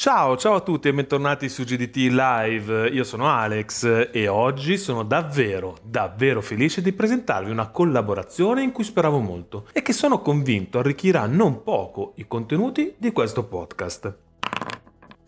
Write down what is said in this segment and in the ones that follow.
Ciao, ciao a tutti e bentornati su GDT Live. Io sono Alex e oggi sono davvero, davvero felice di presentarvi una collaborazione in cui speravo molto e che sono convinto arricchirà non poco i contenuti di questo podcast.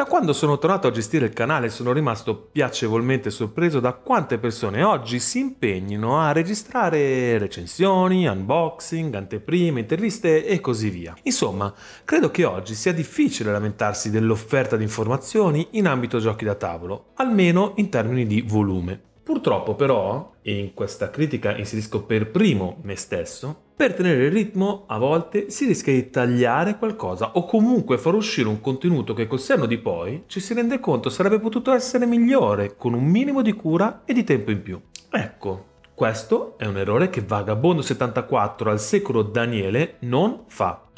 Da quando sono tornato a gestire il canale sono rimasto piacevolmente sorpreso da quante persone oggi si impegnino a registrare recensioni, unboxing, anteprime, interviste e così via. Insomma, credo che oggi sia difficile lamentarsi dell'offerta di informazioni in ambito giochi da tavolo, almeno in termini di volume. Purtroppo però, e in questa critica inserisco per primo me stesso, per tenere il ritmo a volte si rischia di tagliare qualcosa o comunque far uscire un contenuto che col senno di poi ci si rende conto sarebbe potuto essere migliore con un minimo di cura e di tempo in più. Ecco, questo è un errore che Vagabondo 74 al secolo Daniele non fa.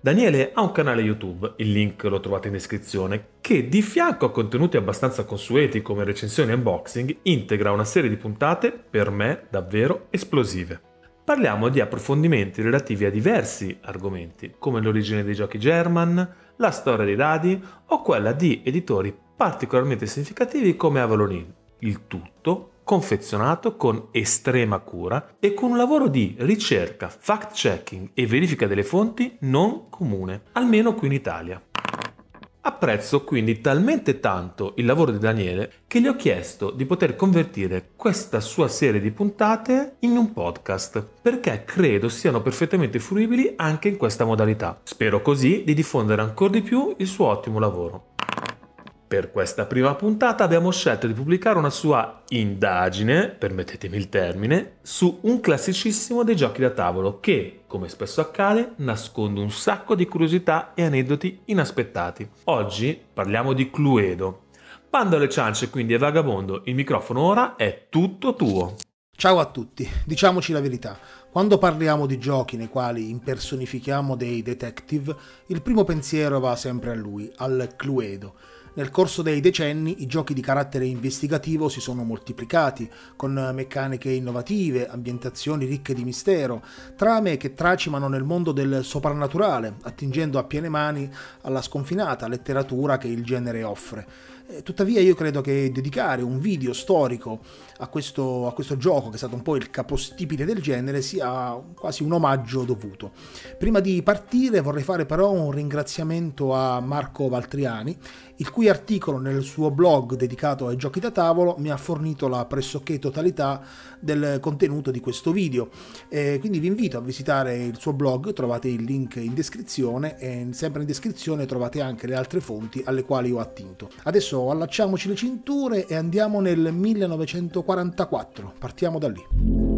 Daniele ha un canale YouTube, il link lo trovate in descrizione, che di fianco a contenuti abbastanza consueti come recensioni e unboxing, integra una serie di puntate per me davvero esplosive. Parliamo di approfondimenti relativi a diversi argomenti, come l'origine dei giochi German, la storia dei dadi o quella di editori particolarmente significativi come Avalon Il tutto confezionato con estrema cura e con un lavoro di ricerca, fact-checking e verifica delle fonti non comune, almeno qui in Italia. Apprezzo quindi talmente tanto il lavoro di Daniele che gli ho chiesto di poter convertire questa sua serie di puntate in un podcast, perché credo siano perfettamente fruibili anche in questa modalità. Spero così di diffondere ancora di più il suo ottimo lavoro. Per questa prima puntata abbiamo scelto di pubblicare una sua indagine, permettetemi il termine, su un classicissimo dei giochi da tavolo che, come spesso accade, nasconde un sacco di curiosità e aneddoti inaspettati. Oggi parliamo di Cluedo. Bando alle ciance quindi e vagabondo, il microfono ora è tutto tuo. Ciao a tutti, diciamoci la verità. Quando parliamo di giochi nei quali impersonifichiamo dei detective, il primo pensiero va sempre a lui, al Cluedo nel corso dei decenni i giochi di carattere investigativo si sono moltiplicati, con meccaniche innovative, ambientazioni ricche di mistero, trame che tracimano nel mondo del soprannaturale, attingendo a piene mani alla sconfinata letteratura che il genere offre. Eh, tuttavia io credo che dedicare un video storico a questo, a questo, gioco, che è stato un po' il capostipite del genere, sia quasi un omaggio dovuto. Prima di partire vorrei fare però un ringraziamento a Marco Valtriani, il cui articolo nel suo blog dedicato ai giochi da tavolo mi ha fornito la pressoché totalità del contenuto di questo video. E quindi vi invito a visitare il suo blog, trovate il link in descrizione e sempre in descrizione trovate anche le altre fonti alle quali ho attinto. Adesso allacciamoci le cinture e andiamo nel 1944, partiamo da lì.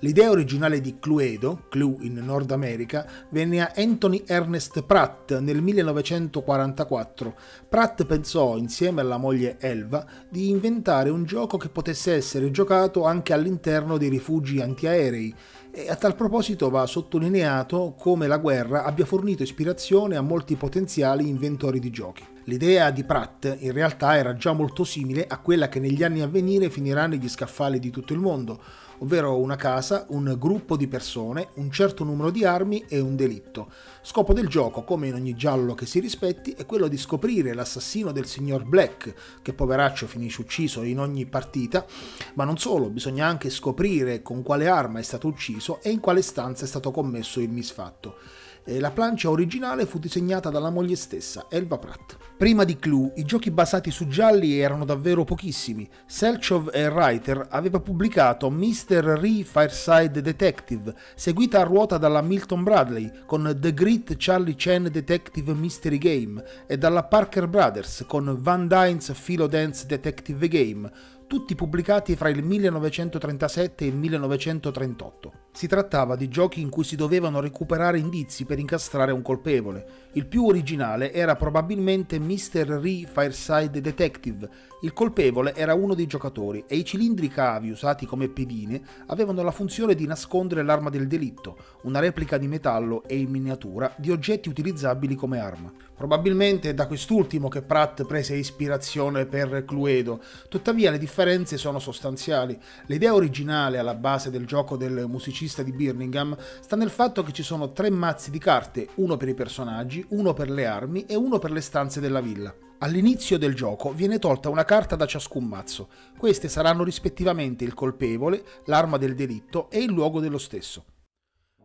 L'idea originale di Cluedo, Clue in Nord America, venne a Anthony Ernest Pratt nel 1944. Pratt pensò, insieme alla moglie Elva, di inventare un gioco che potesse essere giocato anche all'interno dei rifugi antiaerei a tal proposito va sottolineato come la guerra abbia fornito ispirazione a molti potenziali inventori di giochi. L'idea di Pratt in realtà era già molto simile a quella che negli anni a venire finirà negli scaffali di tutto il mondo, ovvero una casa, un gruppo di persone, un certo numero di armi e un delitto. Scopo del gioco, come in ogni giallo che si rispetti, è quello di scoprire l'assassino del signor Black, che poveraccio finisce ucciso in ogni partita, ma non solo, bisogna anche scoprire con quale arma è stato ucciso e in quale stanza è stato commesso il misfatto. La plancia originale fu disegnata dalla moglie stessa, Elva Pratt. Prima di Clue, i giochi basati su gialli erano davvero pochissimi. Selchov e Writer aveva pubblicato Mr. Re Fireside Detective, seguita a ruota dalla Milton Bradley con The Great Charlie Chen Detective Mystery Game e dalla Parker Brothers con Van Dyne's Philo Dance Detective Game, tutti pubblicati fra il 1937 e il 1938. Si trattava di giochi in cui si dovevano recuperare indizi per incastrare un colpevole. Il più originale era probabilmente Mr. Re Fireside Detective. Il colpevole era uno dei giocatori e i cilindri cavi usati come pedine avevano la funzione di nascondere l'arma del delitto, una replica di metallo e in miniatura di oggetti utilizzabili come arma. Probabilmente è da quest'ultimo che Pratt prese ispirazione per Cluedo, tuttavia le differenze sono sostanziali. L'idea originale alla base del gioco del musicista di Birmingham sta nel fatto che ci sono tre mazzi di carte, uno per i personaggi, uno per le armi e uno per le stanze della villa. All'inizio del gioco viene tolta una carta da ciascun mazzo. Queste saranno rispettivamente il colpevole, l'arma del delitto e il luogo dello stesso.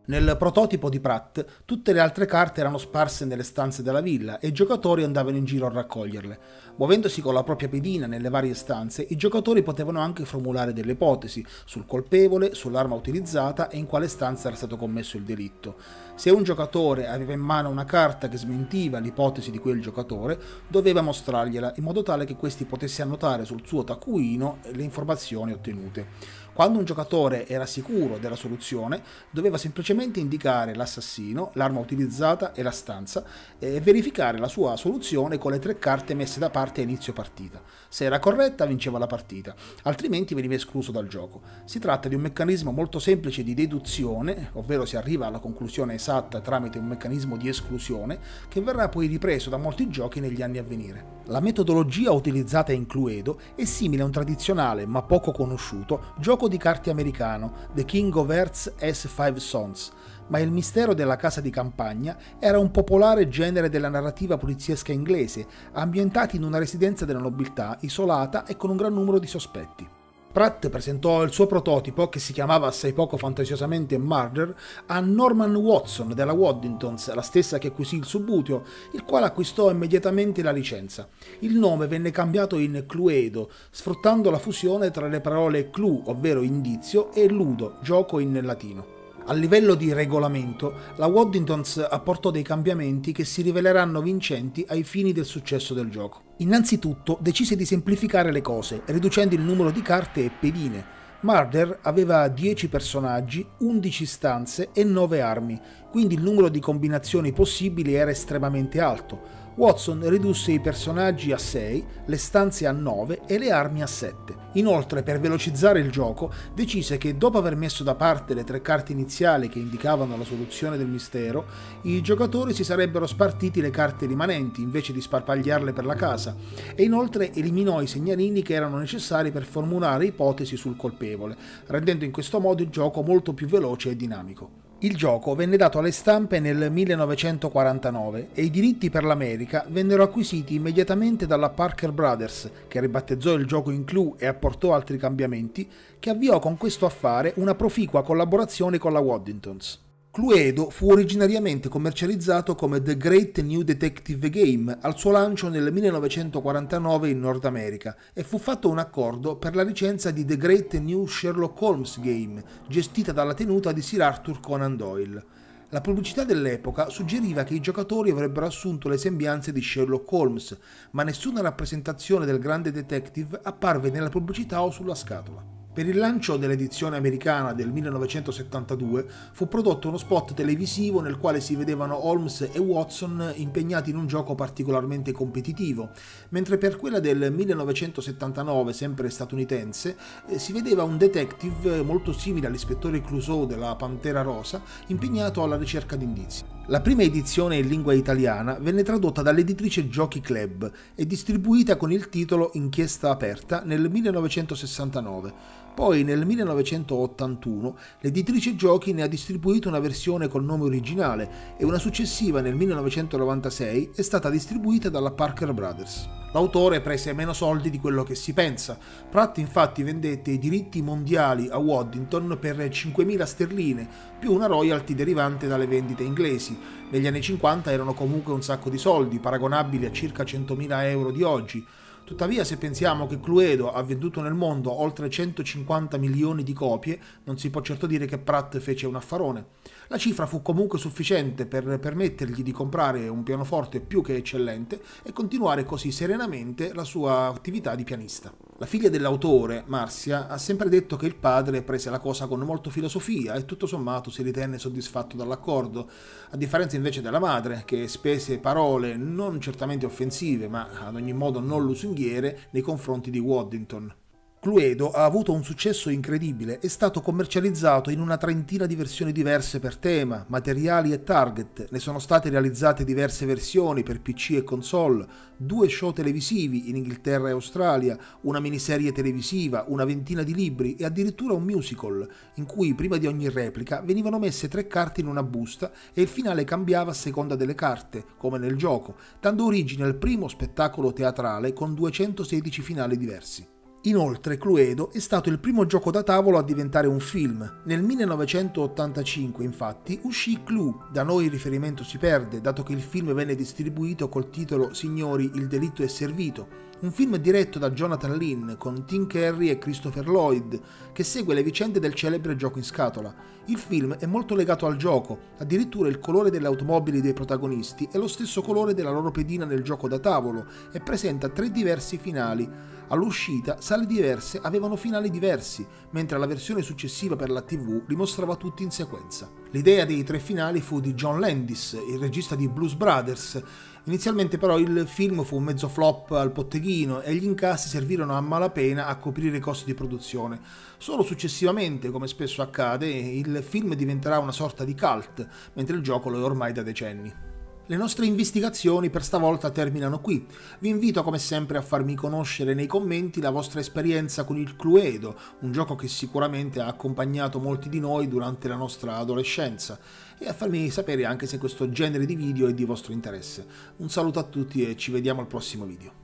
Nel prototipo di Pratt tutte le altre carte erano sparse nelle stanze della villa e i giocatori andavano in giro a raccoglierle. Muovendosi con la propria pedina nelle varie stanze, i giocatori potevano anche formulare delle ipotesi sul colpevole, sull'arma utilizzata e in quale stanza era stato commesso il delitto. Se un giocatore aveva in mano una carta che smentiva l'ipotesi di quel giocatore, doveva mostrargliela in modo tale che questi potesse annotare sul suo taccuino le informazioni ottenute. Quando un giocatore era sicuro della soluzione, doveva semplicemente indicare l'assassino, l'arma utilizzata e la stanza e verificare la sua soluzione con le tre carte messe da parte a inizio partita. Se era corretta vinceva la partita, altrimenti veniva escluso dal gioco. Si tratta di un meccanismo molto semplice di deduzione, ovvero si arriva alla conclusione esatta tramite un meccanismo di esclusione, che verrà poi ripreso da molti giochi negli anni a venire. La metodologia utilizzata in Cluedo è simile a un tradizionale, ma poco conosciuto, gioco di carte americano, The King of Hearts S5 Sons, ma il mistero della casa di campagna era un popolare genere della narrativa poliziesca inglese, ambientati in una residenza della nobiltà, isolata e con un gran numero di sospetti. Pratt presentò il suo prototipo, che si chiamava assai poco fantasiosamente Murder, a Norman Watson della Waddingtons, la stessa che acquisì il Subutio, il quale acquistò immediatamente la licenza. Il nome venne cambiato in Cluedo, sfruttando la fusione tra le parole clue, ovvero indizio, e ludo, gioco in latino. A livello di regolamento, la Waddingtons apportò dei cambiamenti che si riveleranno vincenti ai fini del successo del gioco. Innanzitutto decise di semplificare le cose, riducendo il numero di carte e pedine. Murder aveva 10 personaggi, 11 stanze e 9 armi, quindi il numero di combinazioni possibili era estremamente alto. Watson ridusse i personaggi a 6, le stanze a 9 e le armi a 7. Inoltre, per velocizzare il gioco, decise che dopo aver messo da parte le tre carte iniziali che indicavano la soluzione del mistero, i giocatori si sarebbero spartiti le carte rimanenti invece di sparpagliarle per la casa e inoltre eliminò i segnalini che erano necessari per formulare ipotesi sul colpevole, rendendo in questo modo il gioco molto più veloce e dinamico. Il gioco venne dato alle stampe nel 1949 e i diritti per l'America vennero acquisiti immediatamente dalla Parker Brothers, che ribattezzò il gioco in Clue e apportò altri cambiamenti, che avviò con questo affare una proficua collaborazione con la Waddingtons. Cluedo fu originariamente commercializzato come The Great New Detective Game al suo lancio nel 1949 in Nord America e fu fatto un accordo per la licenza di The Great New Sherlock Holmes Game, gestita dalla tenuta di Sir Arthur Conan Doyle. La pubblicità dell'epoca suggeriva che i giocatori avrebbero assunto le sembianze di Sherlock Holmes, ma nessuna rappresentazione del grande detective apparve nella pubblicità o sulla scatola. Per il lancio dell'edizione americana del 1972 fu prodotto uno spot televisivo nel quale si vedevano Holmes e Watson impegnati in un gioco particolarmente competitivo, mentre per quella del 1979, sempre statunitense, eh, si vedeva un detective molto simile all'ispettore Clouseau della Pantera Rosa impegnato alla ricerca di indizi. La prima edizione in lingua italiana venne tradotta dall'editrice Giochi Club e distribuita con il titolo Inchiesta aperta nel 1969 poi nel 1981 l'editrice Giochi ne ha distribuito una versione col nome originale e una successiva nel 1996 è stata distribuita dalla Parker Brothers. L'autore prese meno soldi di quello che si pensa. Pratt infatti vendette i diritti mondiali a Waddington per 5.000 sterline, più una royalty derivante dalle vendite inglesi. Negli anni 50 erano comunque un sacco di soldi, paragonabili a circa 100.000 euro di oggi. Tuttavia, se pensiamo che Cluedo ha venduto nel mondo oltre 150 milioni di copie, non si può certo dire che Pratt fece un affarone. La cifra fu comunque sufficiente per permettergli di comprare un pianoforte più che eccellente e continuare così serenamente la sua attività di pianista. La figlia dell'autore, Marcia, ha sempre detto che il padre prese la cosa con molta filosofia e tutto sommato si ritenne soddisfatto dall'accordo, a differenza invece della madre, che spese parole non certamente offensive, ma ad ogni modo non lusinghiere nei confronti di Waddington. Cluedo ha avuto un successo incredibile, è stato commercializzato in una trentina di versioni diverse per tema, materiali e target, ne sono state realizzate diverse versioni per PC e console, due show televisivi in Inghilterra e Australia, una miniserie televisiva, una ventina di libri e addirittura un musical, in cui prima di ogni replica venivano messe tre carte in una busta e il finale cambiava a seconda delle carte, come nel gioco, dando origine al primo spettacolo teatrale con 216 finali diversi. Inoltre Cluedo è stato il primo gioco da tavolo a diventare un film. Nel 1985 infatti uscì Clue, da noi il riferimento si perde dato che il film venne distribuito col titolo Signori il delitto è servito, un film diretto da Jonathan Lynn con Tim Curry e Christopher Lloyd che segue le vicende del celebre gioco in scatola. Il film è molto legato al gioco, addirittura il colore delle automobili dei protagonisti è lo stesso colore della loro pedina nel gioco da tavolo e presenta tre diversi finali. All'uscita sale diverse avevano finali diversi, mentre la versione successiva per la TV li mostrava tutti in sequenza. L'idea dei tre finali fu di John Landis, il regista di Blues Brothers. Inizialmente però il film fu un mezzo flop al potteghino e gli incassi servirono a malapena a coprire i costi di produzione. Solo successivamente, come spesso accade, il film diventerà una sorta di cult, mentre il gioco lo è ormai da decenni. Le nostre investigazioni per stavolta terminano qui. Vi invito come sempre a farmi conoscere nei commenti la vostra esperienza con il Cluedo, un gioco che sicuramente ha accompagnato molti di noi durante la nostra adolescenza, e a farmi sapere anche se questo genere di video è di vostro interesse. Un saluto a tutti e ci vediamo al prossimo video.